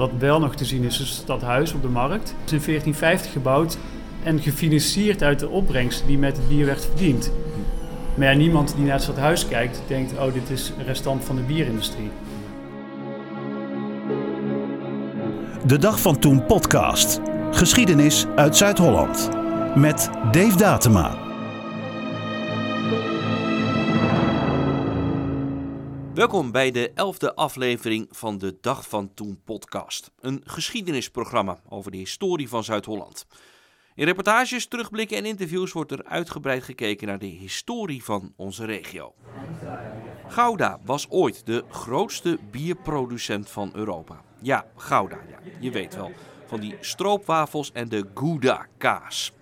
Wat wel nog te zien is, is het stadhuis op de markt. Het is in 1450 gebouwd en gefinancierd uit de opbrengst die met het bier werd verdiend. Maar ja, niemand die naar het stadhuis kijkt, denkt: oh, dit is een restant van de bierindustrie. De Dag van Toen podcast. Geschiedenis uit Zuid-Holland. Met Dave Datema. Welkom bij de elfde aflevering van de Dag van Toen podcast. Een geschiedenisprogramma over de historie van Zuid-Holland. In reportages, terugblikken en interviews wordt er uitgebreid gekeken naar de historie van onze regio. Gouda was ooit de grootste bierproducent van Europa. Ja, Gouda, ja, je weet wel. Van die stroopwafels en de Gouda-kaas.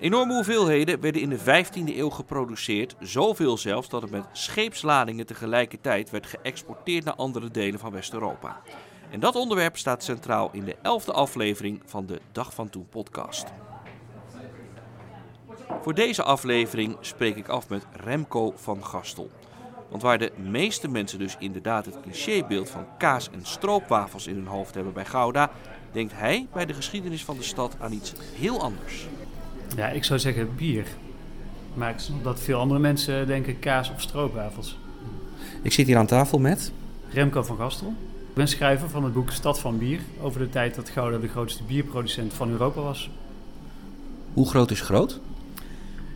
Enorme hoeveelheden werden in de 15e eeuw geproduceerd, zoveel zelfs dat het met scheepsladingen tegelijkertijd werd geëxporteerd naar andere delen van West-Europa. En dat onderwerp staat centraal in de 11e aflevering van de Dag van Toen podcast. Voor deze aflevering spreek ik af met Remco van Gastel. Want waar de meeste mensen dus inderdaad het clichébeeld van kaas en stroopwafels in hun hoofd hebben bij Gouda, denkt hij bij de geschiedenis van de stad aan iets heel anders. Ja, ik zou zeggen bier. Maar ik snap dat veel andere mensen denken kaas of stroopwafels. Ik zit hier aan tafel met. Remco van Gastel. Ik ben schrijver van het boek Stad van Bier. Over de tijd dat Gouda de grootste bierproducent van Europa was. Hoe groot is groot?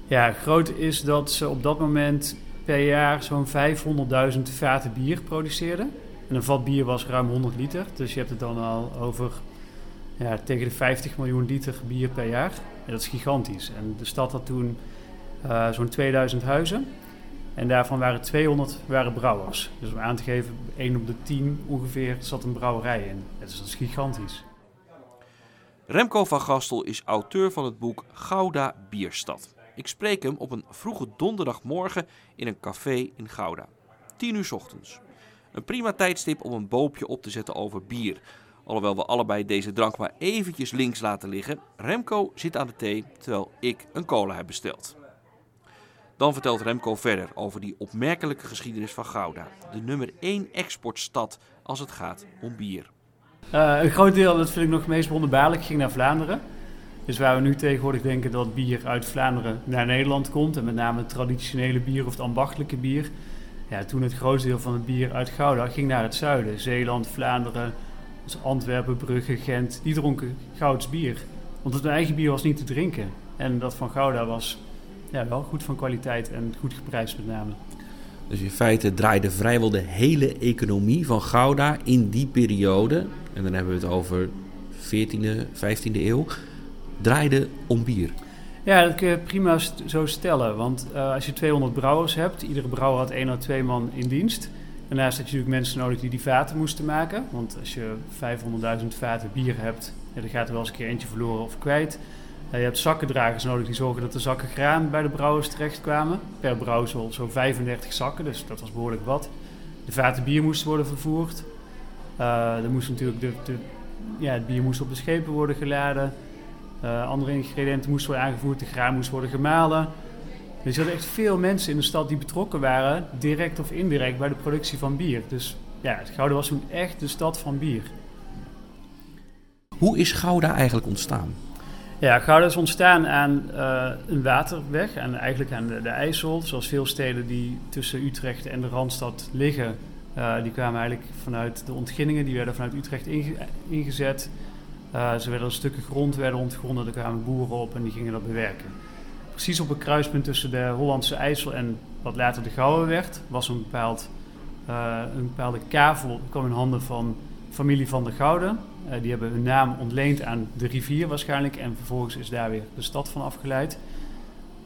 Ja, groot is dat ze op dat moment per jaar zo'n 500.000 vaten bier produceerden. En een vat bier was ruim 100 liter. Dus je hebt het dan al over tegen de 50 miljoen liter bier per jaar. En dat is gigantisch. En de stad had toen uh, zo'n 2000 huizen. En daarvan waren 200 waren brouwers. Dus om aan te geven, 1 op de 10 ongeveer zat een brouwerij in. Dus dat is gigantisch. Remco van Gastel is auteur van het boek Gouda Bierstad. Ik spreek hem op een vroege donderdagmorgen in een café in Gouda. 10 uur ochtends. Een prima tijdstip om een boopje op te zetten over bier. Alhoewel we allebei deze drank maar eventjes links laten liggen. Remco zit aan de thee terwijl ik een cola heb besteld. Dan vertelt Remco verder over die opmerkelijke geschiedenis van Gouda. De nummer 1 exportstad als het gaat om bier. Uh, een groot deel, dat vind ik nog meest wonderbaarlijk, ging naar Vlaanderen. Dus waar we nu tegenwoordig denken dat bier uit Vlaanderen naar Nederland komt, en met name het traditionele bier of het ambachtelijke bier. Ja, toen het grootste deel van het bier uit Gouda ging naar het zuiden. Zeeland, Vlaanderen, dus Antwerpen, Brugge, Gent, die dronken Gouds bier. Want het eigen bier was niet te drinken. En dat van Gouda was ja, wel goed van kwaliteit en goed geprijsd met name. Dus in feite draaide vrijwel de hele economie van Gouda in die periode, en dan hebben we het over 14e, 15e eeuw, draaide om bier. Ja, dat kun je prima zo stellen. Want uh, als je 200 brouwers hebt, iedere brouwer had één of twee man in dienst. Daarnaast had je natuurlijk mensen nodig die die vaten moesten maken. Want als je 500.000 vaten bier hebt, dan gaat er wel eens een keer eentje verloren of kwijt. Je hebt zakkendragers nodig die zorgen dat de zakken graan bij de brouwers terechtkwamen. Per brouwsel zo 35 zakken, dus dat was behoorlijk wat. De vaten bier moesten worden vervoerd. Uh, er moest natuurlijk de, de, ja, het bier moest op de schepen worden geladen. Uh, andere ingrediënten moesten worden aangevoerd, de graan moest worden gemalen. Dus er hadden echt veel mensen in de stad die betrokken waren, direct of indirect, bij de productie van bier. Dus ja, het Gouda was toen echt de stad van bier. Hoe is Gouda eigenlijk ontstaan? Ja, Gouda is ontstaan aan uh, een waterweg, en eigenlijk aan de, de, IJssel. Zoals veel steden die tussen Utrecht en de Randstad liggen, uh, die kwamen eigenlijk vanuit de ontginningen. Die werden vanuit Utrecht inge ingezet. Uh, ze werden stukken grond werden ontgronden, daar kwamen boeren op en die gingen dat bewerken. Precies op het kruispunt tussen de Hollandse IJssel en wat later de Gouwe werd, was een, bepaald, uh, een bepaalde kavel, kwam in handen van familie van de Gouden. Uh, die hebben hun naam ontleend aan de rivier waarschijnlijk en vervolgens is daar weer de stad van afgeleid.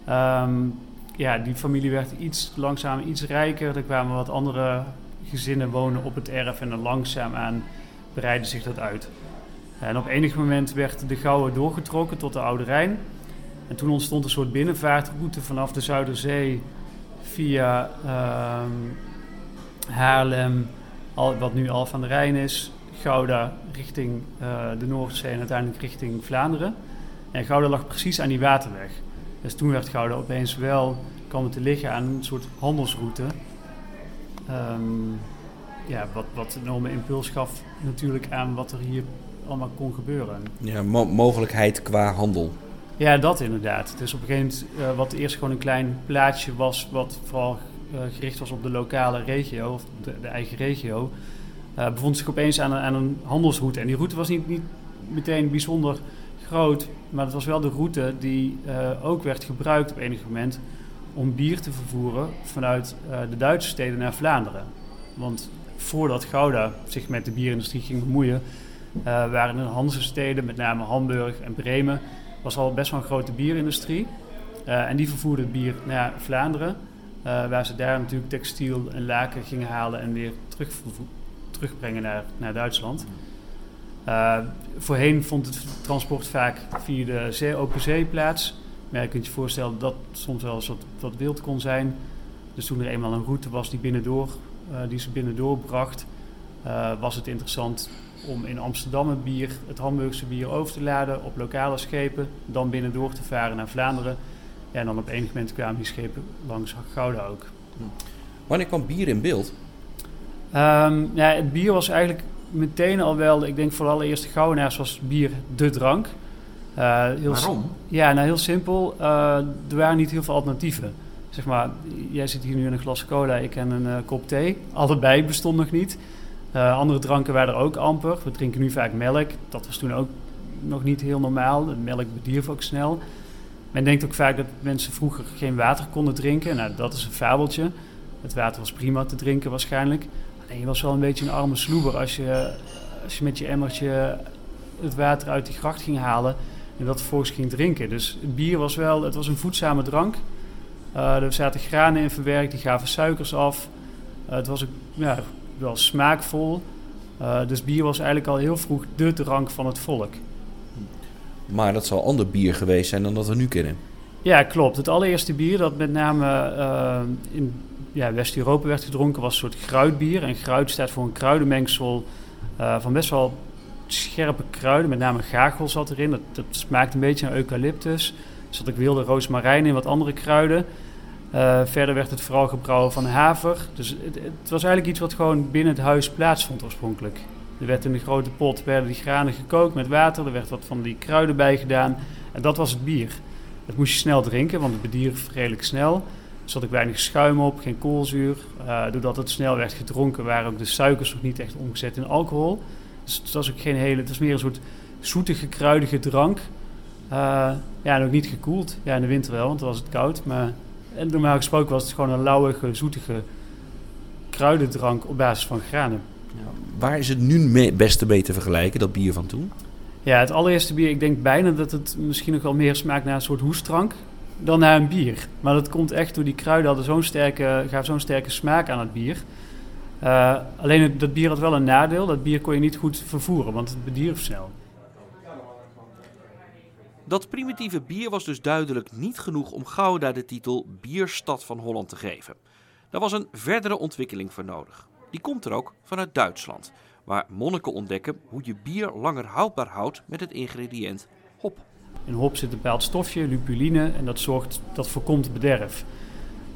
Um, ja, die familie werd iets langzaam iets rijker. Er kwamen wat andere gezinnen wonen op het erf en dan langzaamaan breidde zich dat uit. En op enig moment werd de Gouwe doorgetrokken tot de Oude Rijn. En toen ontstond een soort binnenvaartroute vanaf de Zuiderzee via uh, Haarlem, wat nu Al van de Rijn is, Gouda richting uh, de Noordzee en uiteindelijk richting Vlaanderen. En Gouda lag precies aan die waterweg. Dus toen werd Gouda opeens wel komen te liggen aan een soort handelsroute. Um, ja, wat, wat enorme impuls gaf natuurlijk aan wat er hier allemaal kon gebeuren. Ja, mogelijkheid qua handel. Ja, dat inderdaad. Dus op een gegeven moment, uh, wat eerst gewoon een klein plaatsje was, wat vooral uh, gericht was op de lokale regio, of de, eigen regio, uh, bevond zich opeens aan een, aan een handelsroute. En die route was niet, niet meteen bijzonder groot, maar het was wel de route die ook werd gebruikt op enig moment om bier te vervoeren vanuit de Duitse steden naar Vlaanderen. Want voordat Gouda zich met de bierindustrie ging bemoeien, waren er Hanse-steden, met name Hamburg en Bremen, was al best wel een grote bierindustrie. Uh, en die vervoerde het bier naar Vlaanderen, uh, waar ze daar natuurlijk textiel en laken gingen halen en weer terug, terugbrengen naar, naar Duitsland. Uh, voorheen vond het transport vaak via de zee, open zee plaats. Maar je kunt je voorstellen dat dat soms wel eens wat, wat wild kon zijn. Dus toen er eenmaal een route was die, binnendoor, die ze binnendoor bracht, was het interessant om in Amsterdam het bier, het Hamburgse bier over te laden op lokale schepen, dan binnendoor te varen naar Vlaanderen. Ja, en dan op enig moment kwamen die schepen langs Gouda ook. Wanneer kwam bier in beeld? Um, ja, het bier was eigenlijk meteen al wel, ik denk voor de allereerste Goudenaars was bier de drank. Uh, heel Waarom? Ja, nou heel simpel. Uh, er waren niet heel veel alternatieven. Zeg maar, jij zit hier nu in een glas cola, ik en een uh, kop thee. Allebei bestond nog niet. Uh, andere dranken waren er ook amper. We drinken nu vaak melk. Dat was toen ook nog niet heel normaal. Melk bedierf ook snel. Men denkt ook vaak dat mensen vroeger geen water konden drinken. Nou, dat is een fabeltje. Het water was prima te drinken waarschijnlijk. Alleen je was wel een beetje een arme sloeber als je, als je met je emmertje het water uit die gracht ging halen en dat vervolgens ging drinken. Dus het bier was wel, het was een voedzame drank. Uh, er zaten granen in verwerkt, die gaven suikers af. Uh, het was ook ja, wel smaakvol. Uh, dus bier was eigenlijk al heel vroeg de drank van het volk. Maar dat zal ander bier geweest zijn dan dat we nu kennen. Ja, klopt. Het allereerste bier dat met name uh, in ja, West-Europa werd gedronken was een soort gruitbier. En gruit staat voor een kruidenmengsel uh, van best wel scherpe kruiden. Met name gagel zat erin. Dat, dat smaakt een beetje naar eucalyptus. Er zat ook wilde rozemarijn in, wat andere kruiden. Uh, verder werd het vooral gebrouwen van haver. Dus het, het, was eigenlijk iets wat gewoon binnen het huis plaatsvond oorspronkelijk. Er werd in de grote pot werden die granen gekookt met water. Er werd wat van die kruiden bij gedaan. En dat was het bier. Dat moest je snel drinken, want het bedierf redelijk snel. Er zat ook weinig schuim op, geen koolzuur. Uh, doordat het snel werd gedronken, waren ook de suikers nog niet echt omgezet in alcohol. Dus het was ook geen hele... Het was meer een soort zoetige, kruidige drank. Uh, ja, en ook niet gekoeld. Ja, in de winter wel, want dan was het koud. Maar en normaal gesproken was het gewoon een lauwige, zoetige kruidendrank op basis van granen. Ja. Waar is het nu beste mee te vergelijken, dat bier van toen? Ja, het allereerste bier, ik denk bijna dat het misschien nog wel meer smaakt naar een soort hoestdrank dan naar een bier. Maar dat komt echt door die kruiden hadden zo'n sterke, gaven zo'n sterke smaak aan het bier. Uh, alleen dat bier had wel een nadeel. Dat bier kon je niet goed vervoeren, want het bedierf snel. Dat primitieve bier was dus duidelijk niet genoeg om Gouda de titel Bierstad van Holland te geven. Daar was een verdere ontwikkeling voor nodig. Die komt er ook vanuit Duitsland, waar monniken ontdekken hoe je bier langer houdbaar houdt met het ingrediënt hop. In hop zit een bepaald stofje, lupuline, en dat, zorgt, dat voorkomt bederf.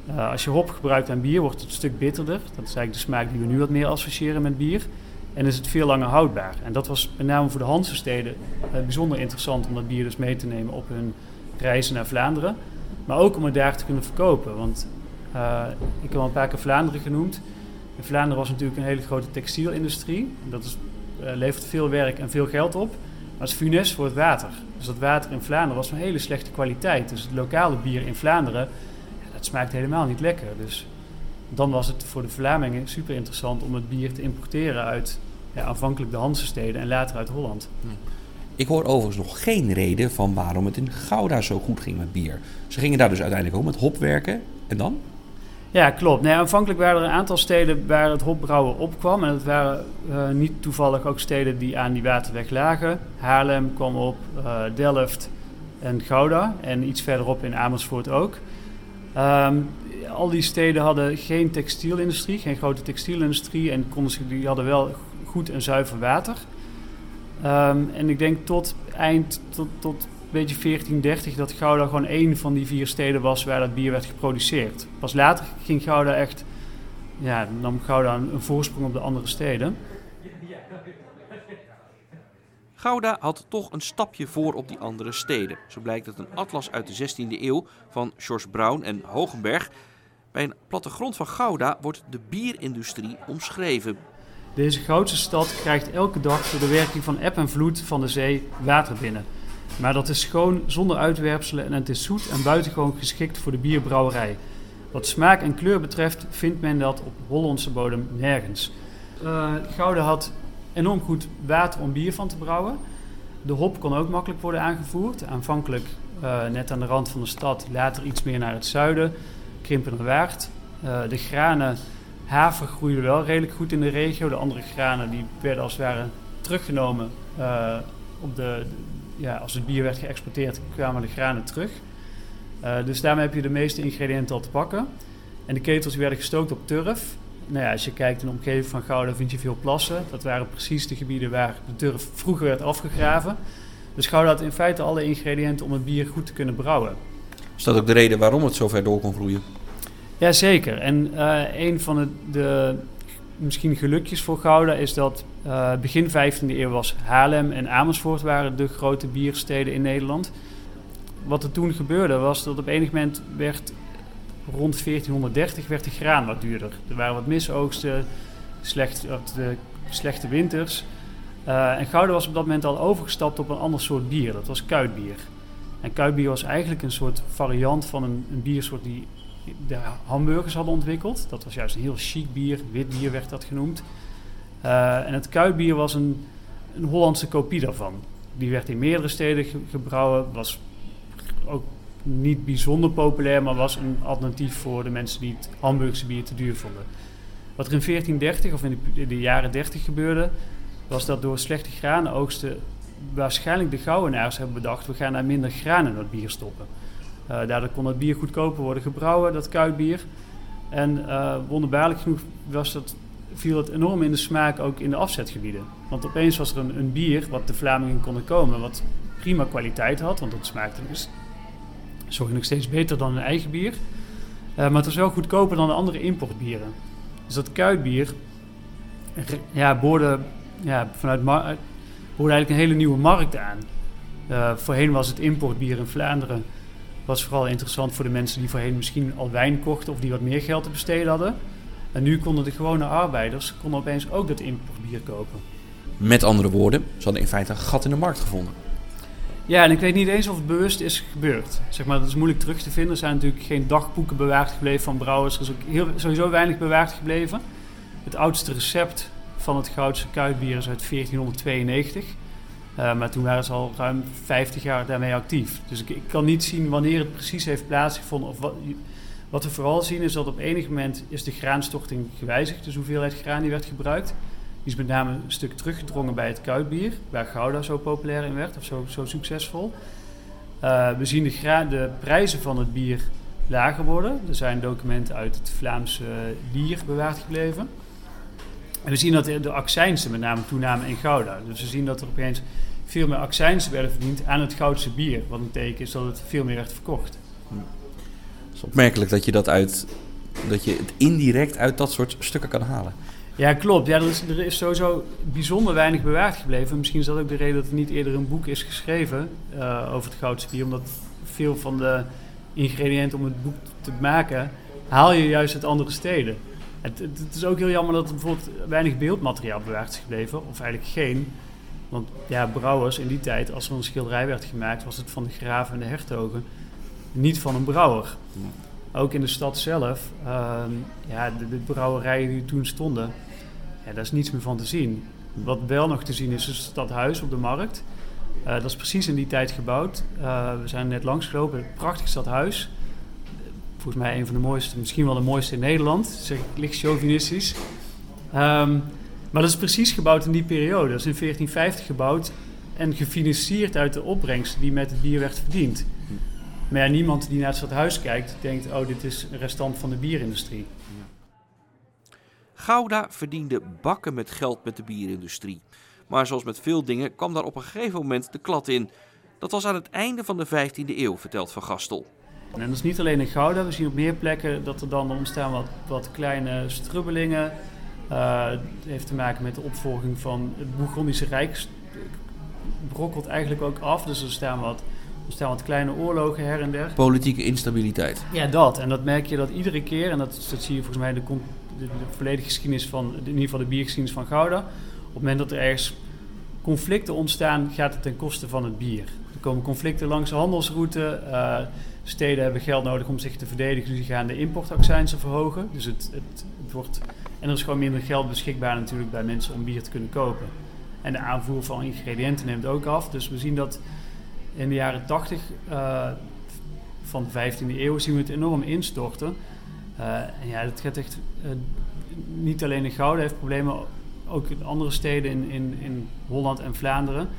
Uh, als je hop gebruikt aan bier, wordt het een stuk bitterder. Dat is eigenlijk de smaak die we nu wat meer associëren met bier. En is het veel langer houdbaar. En dat was met name voor de Hanse-steden uh, bijzonder interessant om dat bier dus mee te nemen op hun reizen naar Vlaanderen. Maar ook om het daar te kunnen verkopen. Want uh, ik heb al een paar keer Vlaanderen genoemd. In Vlaanderen was natuurlijk een hele grote textielindustrie. Dat is, uh, levert veel werk en veel geld op. Maar het is funest voor het water. Dus dat water in Vlaanderen was van hele slechte kwaliteit. Dus het lokale bier in Vlaanderen, dat smaakt helemaal niet lekker. Dus dan was het voor de Vlamingen super interessant om het bier te importeren uit ja, aanvankelijk de Hanse-steden en later uit Holland. Hm. Ik hoor overigens nog geen reden van waarom het in Gouda zo goed ging met bier. Ze gingen daar dus uiteindelijk ook met hop werken. En dan? Ja, klopt. Nee, aanvankelijk waren er een aantal steden waar het hopbrouwen opkwam. En dat waren uh, niet toevallig ook steden die aan die waterweg lagen. Haarlem kwam op, uh, Delft en Gouda. En iets verderop in Amersfoort ook. Um, al die steden hadden geen textielindustrie, geen grote textielindustrie. En die hadden wel goed en zuiver water. Um, en ik denk tot eind, tot, tot beetje 1430, dat Gouda gewoon één van die vier steden was waar dat bier werd geproduceerd. Pas later ging Gouda echt ja, nam Gouda een, een voorsprong op de andere steden. Gouda had toch een stapje voor op die andere steden. Zo blijkt uit een atlas uit de 16e eeuw van George Brown en Hogenberg. Bij een plattegrond van Gouda wordt de bierindustrie omschreven. Deze grootste stad krijgt elke dag door de werking van eb en vloed van de zee water binnen. Maar dat is schoon, zonder uitwerpselen en het is zoet en buitengewoon geschikt voor de bierbrouwerij. Wat smaak en kleur betreft vindt men dat op Hollandse bodem nergens. Uh, Gouda had enorm goed water om bier van te brouwen. De hop kon ook makkelijk worden aangevoerd. Aanvankelijk uh, net aan de rand van de stad, later iets meer naar het zuiden, Krimpenerwaard. Uh, de granen haver groeide wel redelijk goed in de regio. De andere granen die werden als het ware teruggenomen. Uh, op de, ja, als het bier werd geëxporteerd, kwamen de granen terug. Dus daarmee heb je de meeste ingrediënten al te pakken. En de ketels werden gestookt op turf nou ja, als je kijkt in de omgeving van Gouda vind je veel plassen. Dat waren precies de gebieden waar de turf vroeger werd afgegraven. Dus Gouda had in feite alle ingrediënten om het bier goed te kunnen brouwen. Is dat ook de reden waarom het zo ver door kon groeien? Jazeker. En uh, een van de, de, misschien gelukjes voor Gouda is dat uh, begin 15e eeuw was Haarlem en Amersfoort waren de grote biersteden in Nederland. Wat er toen gebeurde was dat op enig moment werd rond 1430 werd de graan wat duurder. Er waren wat misoogsten, slecht, de slechte winters. Uh, en Gouda was op dat moment al overgestapt op een ander soort bier. Dat was kuitbier. En kuitbier was eigenlijk een soort variant van een, een biersoort die de hamburgers hadden ontwikkeld. Dat was juist een heel chic bier, wit bier werd dat genoemd. Uh, en het kuitbier was een, een Hollandse kopie daarvan. Die werd in meerdere steden ge gebrouwen, was ook niet bijzonder populair, maar was een alternatief voor de mensen die het Hamburgse bier te duur vonden. Wat er in 1430 of in de, jaren 30 gebeurde, was dat door slechte granenoogsten waarschijnlijk de Gouwenaars hebben bedacht: we gaan daar minder graan in het bier stoppen. Uh, daardoor kon het bier goedkoper worden gebrouwen, dat kuitbier. En uh, wonderbaarlijk genoeg was dat, viel het enorm in de smaak ook in de afzetgebieden. Want opeens was er een, een bier wat de Vlamingen konden komen, wat prima kwaliteit had, want het smaakte dus Sorry, nog steeds beter dan een eigen bier. Uh, maar het was wel goedkoper dan de andere importbieren. Dus dat kuitbier ja, boorde, ja, vanuit boorde eigenlijk een hele nieuwe markt aan. Uh, voorheen was het importbier in Vlaanderen was vooral interessant voor de mensen die voorheen misschien al wijn kochten of die wat meer geld te besteden hadden. En nu konden de gewone arbeiders konden opeens ook dat importbier kopen. Met andere woorden, ze hadden in feite een gat in de markt gevonden. Ja, en ik weet niet eens of het bewust is gebeurd. Zeg maar, dat is moeilijk terug te vinden. Er zijn natuurlijk geen dagboeken bewaard gebleven van brouwers. Er is ook heel, sowieso weinig bewaard gebleven. Het oudste recept van het Goudse kuitbier is uit 1492. Uh, maar toen waren ze al ruim 50 jaar daarmee actief. Dus ik, ik, kan niet zien wanneer het precies heeft plaatsgevonden. Of wat, wat we vooral zien is dat op enig moment is de graanstokting gewijzigd. Dus hoeveelheid graan die werd gebruikt. Is met name een stuk teruggedrongen bij het kuitbier, waar Gouda zo populair in werd, of zo, succesvol. Uh, we zien de, de, prijzen van het bier lager worden. Er zijn documenten uit het Vlaamse bier bewaard gebleven. En we zien dat de accijnsen met name toenamen in Gouda. Dus we zien dat er opeens veel meer accijnsen werden verdiend aan het Goudse bier. Wat een teken is dat het veel meer werd verkocht. Het is opmerkelijk dat je dat uit dat je het indirect uit dat soort stukken kan halen. Ja, klopt. Ja, er, is, er is sowieso bijzonder weinig bewaard gebleven. Misschien is dat ook de reden dat er niet eerder een boek is geschreven uh, over het goudspier. Omdat veel van de ingrediënten om het boek te maken, haal je juist uit andere steden. Het, het, het, is ook heel jammer dat er bijvoorbeeld weinig beeldmateriaal bewaard is gebleven. Of eigenlijk geen. Want ja, brouwers in die tijd, als er een schilderij werd gemaakt, was het van de graven en de hertogen. Niet van een brouwer. Ook in de stad zelf, uh, ja, de, de brouwerijen die toen stonden, ja, daar is niets meer van te zien. Wat wel nog te zien is, is het stadhuis op de markt. Uh, dat is precies in die tijd gebouwd. Uh, we zijn net langs gelopen, een prachtig stadhuis. Volgens mij een van de mooiste, misschien wel de mooiste in Nederland. Zeg ik licht chauvinistisch. Um, maar dat is precies gebouwd in die periode. Dat is in 1450 gebouwd en gefinancierd uit de opbrengst die met het bier werd verdiend. Maar ja, niemand die naar het stadhuis kijkt, denkt: oh, dit is een restant van de bierindustrie. Gouda verdiende bakken met geld met de bierindustrie. Maar zoals met veel dingen kwam daar op een gegeven moment de klad in. Dat was aan het einde van de 15e eeuw, vertelt Van Gastel. En dat is niet alleen in Gouda, we zien op meer plekken dat er dan ontstaan wat, wat kleine strubbelingen. Uh, het heeft te maken met de opvolging van het Bourgondische Rijk. brokkelt eigenlijk ook af, dus er staan wat, er staan wat kleine oorlogen her en der. Politieke instabiliteit. Ja, dat. En dat merk je dat iedere keer, en dat, dat zie je volgens mij de, de, volledige geschiedenis van, in ieder geval de biergeschiedenis van Gouda. Op het moment dat er ergens conflicten ontstaan, gaat het ten koste van het bier. Er komen conflicten langs de handelsroute. Uh, steden hebben geld nodig om zich te verdedigen, dus die gaan de importaccijnsen verhogen. Dus het, het, wordt, en er is gewoon minder geld beschikbaar natuurlijk bij mensen om bier te kunnen kopen. En de aanvoer van ingrediënten neemt ook af. Dus we zien dat in de jaren 80 uh, eh, van de 15e eeuw zien we het enorm instorten. En ja, dat gaat echt uh, niet alleen in Gouden heeft problemen, ook in andere steden in, in, in Holland en Vlaanderen.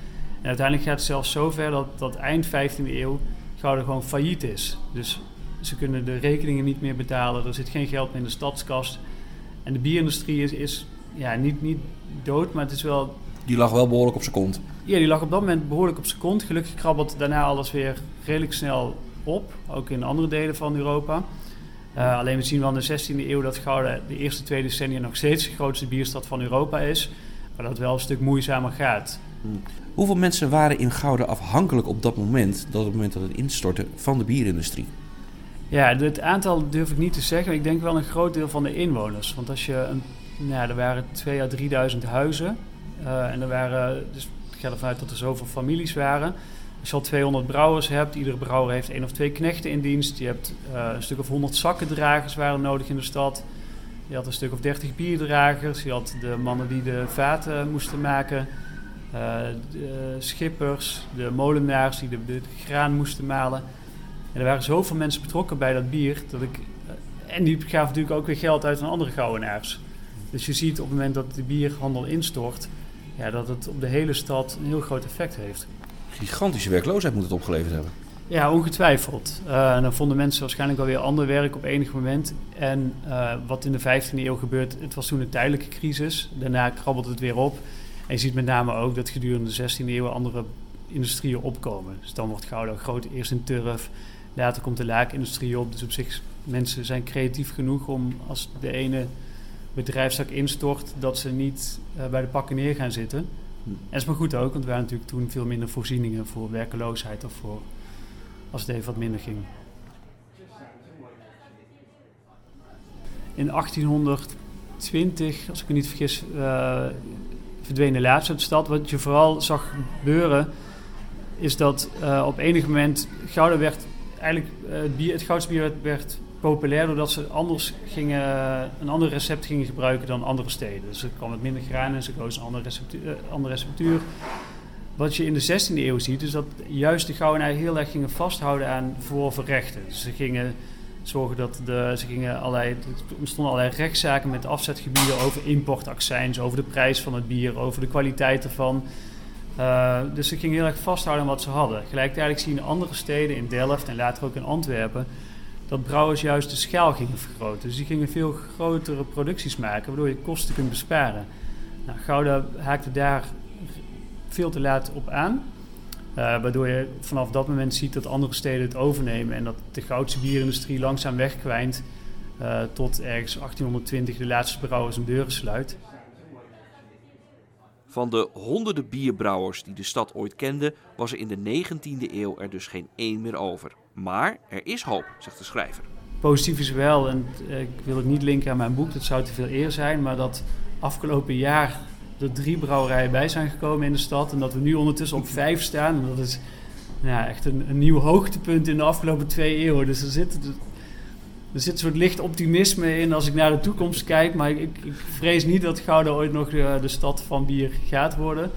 En uiteindelijk gaat het zelfs zover dat, dat eind 15e eeuw Gouden gewoon failliet is. Dus ze kunnen de rekeningen niet meer betalen, er zit geen geld meer in de stadskast. En de bierindustrie is, is ja, niet, niet dood, maar het is wel... Die lag wel behoorlijk op zijn kont. Ja, die lag op dat moment behoorlijk op zijn kont. Gelukkig krabbelt daarna alles weer redelijk snel op, ook in andere delen van Europa. Uh, alleen we zien wel in de 16e eeuw dat Gouden de eerste twee decennia nog steeds de grootste bierstad van Europa is. Maar dat het wel een stuk moeizamer gaat. Hmm. Hoeveel mensen waren in Gouden afhankelijk op dat moment, dat het moment dat het instortte, van de bierindustrie? Ja, het aantal durf ik niet te zeggen. Ik denk wel een groot deel van de inwoners. Want als je een, nou, er waren 2 à 3000 huizen. Uh, en er waren, dus ik ga ervan uit dat er zoveel families waren. Als je al 200 brouwers hebt, iedere brouwer heeft één of twee knechten in dienst. Je hebt uh, een stuk of 100 zakkendragers waren nodig in de stad. Je had een stuk of 30 bierdragers. Je had de mannen die de vaten moesten maken. Uh, de schippers, de molenaars die de, graan moesten malen. En er waren zoveel mensen betrokken bij dat bier. Dat ik, uh, en die gaven natuurlijk ook weer geld uit aan andere gouwenaars. Dus je ziet op het moment dat de bierhandel instort, ja, dat het op de hele stad een heel groot effect heeft. Gigantische werkloosheid moet het opgeleverd hebben. Ja, ongetwijfeld. Uh, en dan vonden mensen waarschijnlijk wel weer ander werk op enig moment. En wat in de 15e eeuw gebeurt, het was toen een tijdelijke crisis. Daarna krabbelt het weer op. En je ziet met name ook dat gedurende de 16e eeuw andere industrieën opkomen. Dus dan wordt Gouda groot, eerst in turf, later komt de laakindustrie op. Dus op zich, mensen zijn creatief genoeg om als de ene bedrijfstak instort, dat ze niet uh, bij de pakken neer gaan zitten. En dat is maar goed ook, want er waren natuurlijk toen veel minder voorzieningen voor werkeloosheid of voor als het even wat minder ging. In 1820, als ik me niet vergis, uh, verdwenen laatst uit de stad. Wat je vooral zag gebeuren, is dat uh, op enig moment Gouda werd eigenlijk uh, het, bier, het goudsbier werd, werd, populair doordat ze anders gingen, een ander recept gingen gebruiken dan andere steden. Dus er kwam het minder graan en ze kozen een andere receptuur, andere receptuur. Wat je in de 16e eeuw ziet, is dat juist de Goudenaren heel erg gingen vasthouden aan verworven rechten. Dus ze gingen zorgen dat de, ze gingen allerlei, er ontstonden allerlei rechtszaken met afzetgebieden over importaccijns, over de prijs van het bier, over de kwaliteit ervan. Uh, dus ze gingen heel erg vasthouden aan wat ze hadden. Gelijktijdig zie je in andere steden, in Delft en later ook in Antwerpen, dat brouwers juist de schaal gingen vergroten. Dus die gingen veel grotere producties maken, waardoor je kosten kunt besparen. Nou, Gouda haakte daar veel te laat op aan. Uh, waardoor je vanaf dat moment ziet dat andere steden het overnemen en dat de goudse bierindustrie langzaam wegkwijnt uh, tot ergens 1820 de laatste brouwer zijn deuren sluit. Van de honderden bierbrouwers die de stad ooit kende, was er in de 19e eeuw er dus geen één meer over. Maar er is hoop, zegt de schrijver. Positief is wel, en uh, ik wil het niet linken aan mijn boek, dat zou te veel eer zijn, maar dat afgelopen jaar er drie brouwerijen bij zijn gekomen in de stad. En dat we nu ondertussen op vijf staan. En dat is echt een, nieuw hoogtepunt in de afgelopen twee eeuwen. Dus er zit, er zit een soort licht optimisme in als ik naar de toekomst kijk. Maar ik, ik vrees niet dat Gouda ooit nog de, de, stad van bier gaat worden.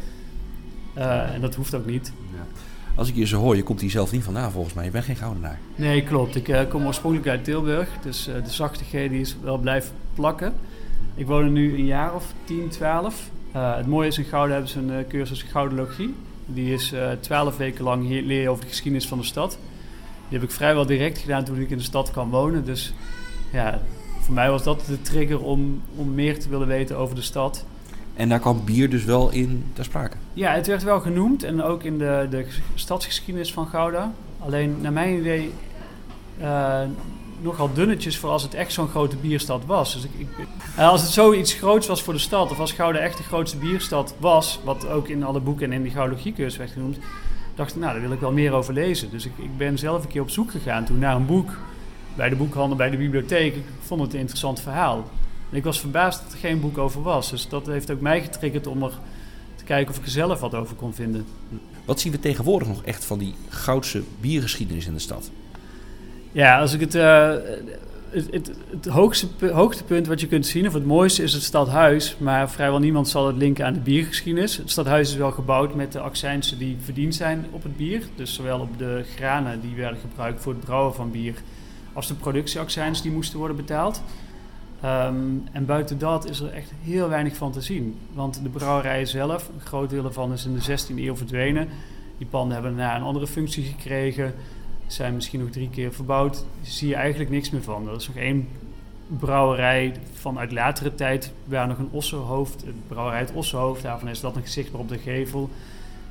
Uh, en dat hoeft ook niet. Als ik je zo hoor, je komt hier zelf niet vandaan volgens mij. Je bent geen Goudenaar. Nee, klopt. Ik uh, kom oorspronkelijk uit Tilburg. Dus uh, de zachtigheid die is wel blijven plakken. Ik woon er nu een jaar of 10, 12. Uh, het mooie is in Gouden hebben ze een cursus Goudologie. Die is twaalf weken lang hier leer over de geschiedenis van de stad. Die heb ik vrijwel direct gedaan toen ik in de stad kwam wonen. Dus ja, voor mij was dat de trigger om, om meer te willen weten over de stad. En daar kwam bier dus wel in ter sprake? Ja, het werd wel genoemd en ook in de, de stadsgeschiedenis van Gouda. Alleen naar mijn idee uh, nogal dunnetjes voor als het echt zo'n grote bierstad was. Dus ik, ik, als het zoiets groots was voor de stad, of als Gouden echt de grootste bierstad was, wat ook in alle boeken en in die Goudologiecursus werd genoemd, dacht ik, nou, daar wil ik wel meer over lezen. Dus ik, ik ben zelf een keer op zoek gegaan toen naar een boek bij de boekhandel, bij de bibliotheek. Ik vond het een interessant verhaal. Ik was verbaasd dat er geen boek over was. Dus dat heeft ook mij getriggerd om er te kijken of ik er zelf wat over kon vinden. Wat zien we tegenwoordig nog echt van die goudse biergeschiedenis in de stad? Ja, als ik het, uh, het, het, het, hoogste, hoogtepunt wat je kunt zien, of het mooiste, is het stadhuis. Maar vrijwel niemand zal het linken aan de biergeschiedenis. Het stadhuis is wel gebouwd met de accijnsen die verdiend zijn op het bier. Dus zowel op de granen die werden gebruikt voor het brouwen van bier, als de productieaccijns die moesten worden betaald. Um, en buiten dat is er echt heel weinig van te zien. Want de brouwerij zelf, een groot deel ervan is in de 16e eeuw verdwenen. Die panden hebben daarna een andere functie gekregen zijn misschien nog drie keer verbouwd. Zie je eigenlijk niks meer van. Er is nog één brouwerij vanuit latere tijd waar nog een ossenhoofd, de brouwerij het ossenhoofd, daarvan is dat nog zichtbaar op de gevel.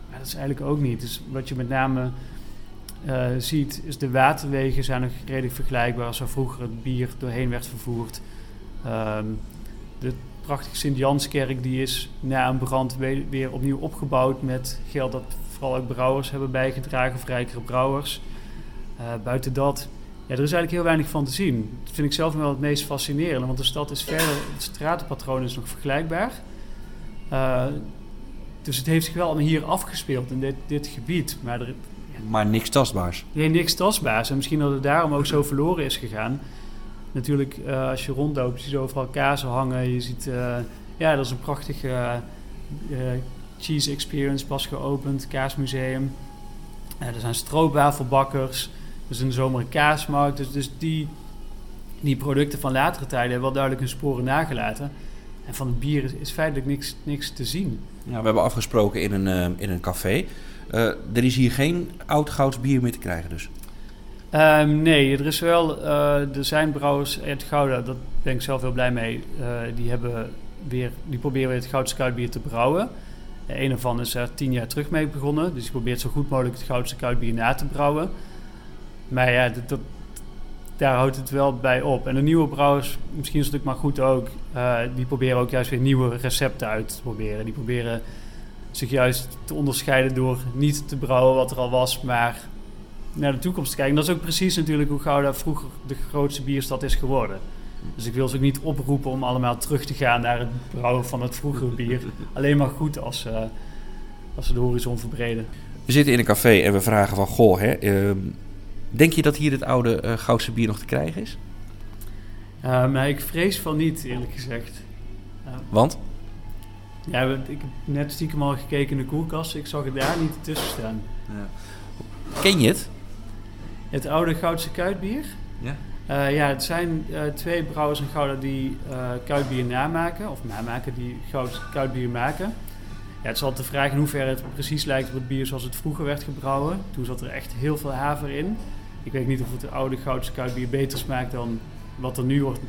Maar dat is eigenlijk ook niet. Dus wat je met name uh, ziet, is de waterwegen zijn nog redelijk vergelijkbaar als er vroeger het bier doorheen werd vervoerd. Um, de prachtige Sint-Janskerk die is na een brand weer, opnieuw opgebouwd met geld dat vooral ook brouwers hebben bijgedragen, of rijkere brouwers. Uh, buiten dat, ja, er is eigenlijk heel weinig van te zien. Dat vind ik zelf wel het meest fascinerende, want de stad is verder, het stratenpatroon is nog vergelijkbaar. Uh, dus het heeft zich wel hier afgespeeld in dit, dit gebied. Maar, er, maar niks tastbaars. Nee, niks tastbaars. En misschien dat het daarom ook zo verloren is gegaan. Natuurlijk, uh, als je rondloopt, je overal kazen hangen. Je ziet, ja, dat is een prachtige cheese experience, pas geopend, kaasmuseum. er zijn stroopwafelbakkers. Dus in de zomer een kaasmarkt. Dus, dus die, die producten van latere tijden hebben wel duidelijk hun sporen nagelaten. En van het bier is, is feitelijk niks, niks te zien. Ja, we hebben afgesproken in een, in een café. Er is hier geen oud gouds bier meer te krijgen dus? Um, nee, er is wel... Uh, er zijn brouwers uit Gouda, daar ben ik zelf heel blij mee. die, hebben weer, proberen weer het Goudse koudbier te brouwen. Een ervan is er tien jaar terug mee begonnen. Dus die probeert zo goed mogelijk het Goudse koudbier na te brouwen. Maar ja, dat, daar houdt het wel bij op. En de nieuwe brouwers, misschien is het maar goed ook, uh, die proberen ook juist weer nieuwe recepten uit te proberen. Die proberen zich juist te onderscheiden door niet te brouwen wat er al was, maar naar de toekomst te kijken. En dat is ook precies natuurlijk hoe Gouda vroeger de grootste bierstad is geworden. Dus ik wil ze ook niet oproepen om allemaal terug te gaan naar het brouwen van het vroegere bier. Alleen maar goed als, uh, als ze de horizon verbreden. We zitten in een café en we vragen van, goh, hè, uh, Denk je dat hier het oude uh, Goudse bier nog te krijgen is? Um, ik vrees van niet, eerlijk gezegd. Uh, Want? Ja, ik heb net stiekem al gekeken in de koelkast. Ik zag het daar niet tussen staan. Ja. Ken je het? Het oude Goudse kuitbier? Ja. Uh, ja, het zijn uh, twee brouwers in Gouda die uh, kuitbier namaken, of namaken, die goud kuitbier maken. Ja, het is altijd de vraag in hoeverre het precies lijkt op het bier zoals het vroeger werd gebrouwen. Toen zat er echt heel veel haver in. Ik weet niet of het oude Goudse koudbier beter smaakt dan wat er nu wordt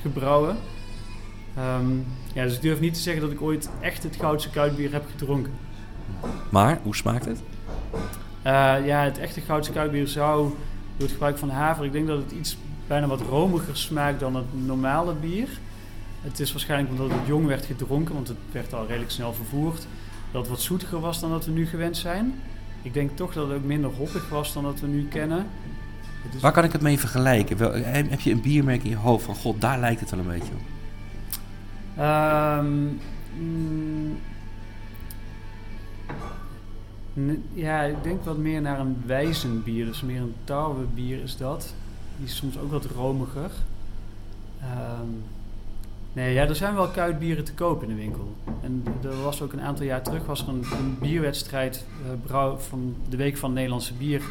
gebrouwen. Um, ja, dus ik durf niet te zeggen dat ik ooit echt het Goudse koudbier heb gedronken. Maar, hoe smaakt het? Uh, ja, het echte Goudse koudbier zou door het gebruik van haver... Ik denk dat het iets bijna wat romiger smaakt dan het normale bier. Het is waarschijnlijk omdat het jong werd gedronken, want het werd al redelijk snel vervoerd. Dat het wat zoetiger was dan dat we nu gewend zijn. Ik denk toch dat het ook minder hoppig was dan dat we nu kennen. Is... Waar kan ik het mee vergelijken? Wel, heb je een biermerk in je hoofd van, god, daar lijkt het wel een beetje op? Um, mm, ja, ik denk wat meer naar een wijzenbier. Dus meer een tarwebier is dat. Die is soms ook wat romiger. Um, Nee, ja, er zijn wel kuitbieren te koop in de winkel. En er was ook een aantal jaar terug was er een, bierwedstrijd brouw, van de Week van Nederlandse Bier...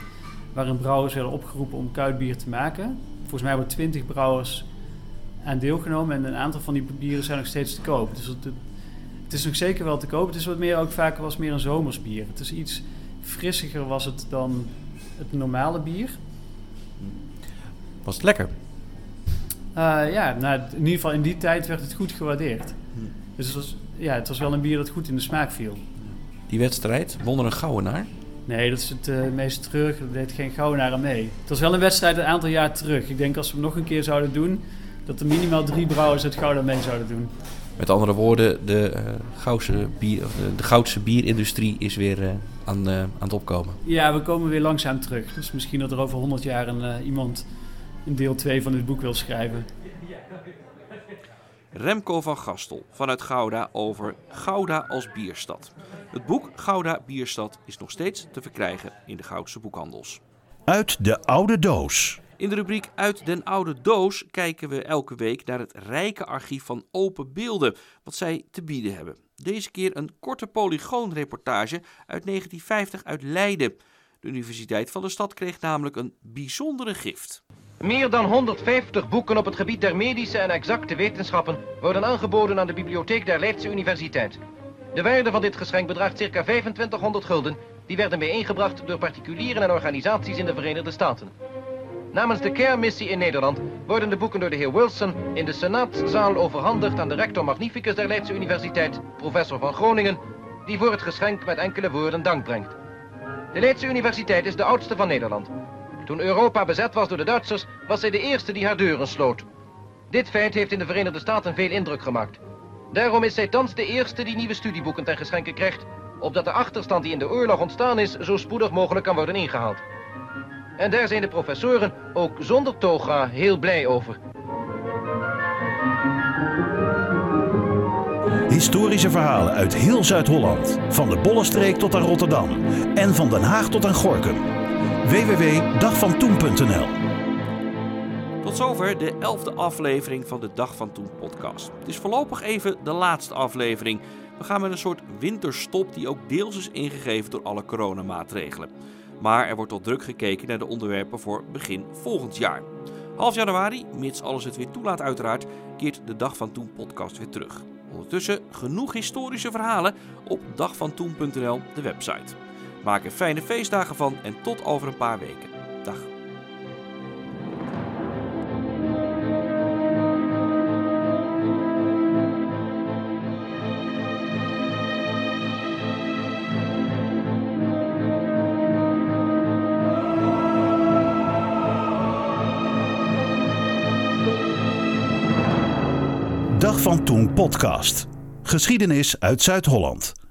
waarin brouwers werden opgeroepen om kuitbier te maken. Volgens mij hebben twintig brouwers aan deelgenomen... en een aantal van die bieren zijn nog steeds te koop. Dus het, het is nog zeker wel te koop. Het is wat meer ook vaak was meer een zomersbier. Het is iets frissiger was het dan het normale bier. Was het lekker? Uh, ja, nou, in ieder geval in die tijd werd het goed gewaardeerd. Hm. Dus het was, ja, het was wel een bier dat goed in de smaak viel. Die wedstrijd, won er een gouwenaar? Nee, dat is het uh, meest treurige. Er deed geen Gouwenaren mee. Het was wel een wedstrijd een aantal jaar terug. Ik denk als we hem nog een keer zouden doen, dat er minimaal drie brouwers het Gouda mee zouden doen. Met andere woorden, de, uh, Goudse, bier, de, de Goudse bierindustrie is weer uh, aan, uh, aan het opkomen. Ja, we komen weer langzaam terug. Dus misschien dat er over 100 jaar een, iemand een deel 2 van dit boek wil schrijven. Remco van Gastel vanuit Gouda over Gouda als bierstad. Het boek Gouda Bierstad is nog steeds te verkrijgen in de Goudse boekhandels. Uit de oude doos. In de rubriek Uit den oude doos kijken we elke week naar het rijke archief van open beelden, wat zij te bieden hebben. Deze keer een korte polygoonreportage uit 1950 uit Leiden. De Universiteit van de stad kreeg namelijk een bijzondere gift. Meer dan 150 boeken op het gebied der medische en exacte wetenschappen worden aangeboden aan de bibliotheek der Leidse Universiteit. De waarde van dit geschenk bedraagt circa 2500 gulden. Die werden bijeengebracht door particulieren en organisaties in de Verenigde Staten. Namens de CARE-missie in Nederland worden de boeken door de heer Wilson in de Senaatszaal overhandigd aan de rector magnificus der Leidse Universiteit, professor van Groningen, die voor het geschenk met enkele woorden dank brengt. De Leidse Universiteit is de oudste van Nederland. Toen Europa bezet was door de Duitsers, was zij de eerste die haar deuren sloot. Dit feit heeft in de Verenigde Staten veel indruk gemaakt. Daarom is zij thans de eerste die nieuwe studieboeken ten geschenke krijgt, opdat de achterstand die in de oorlog ontstaan is, zo spoedig mogelijk kan worden ingehaald. En daar zijn de professoren ook zonder toga heel blij over. Historische verhalen uit heel Zuid-Holland. Van de Bollenstreek tot aan Rotterdam. En van Den Haag tot aan Gorkum. www.dagvantoen.nl Tot zover de elfde aflevering van de Dag van Toen podcast. Het is voorlopig even de laatste aflevering. We gaan met een soort winterstop die ook deels is ingegeven door alle coronamaatregelen. Maar er wordt al druk gekeken naar de onderwerpen voor begin volgend jaar. Half januari, mits alles het weer toelaat uiteraard, keert de Dag van Toen podcast weer terug. Ondertussen genoeg historische verhalen op dagvantoen.nl, de website. Maak er fijne feestdagen van en tot over een paar weken. Dag. Van Toen podcast. Geschiedenis uit Zuid-Holland.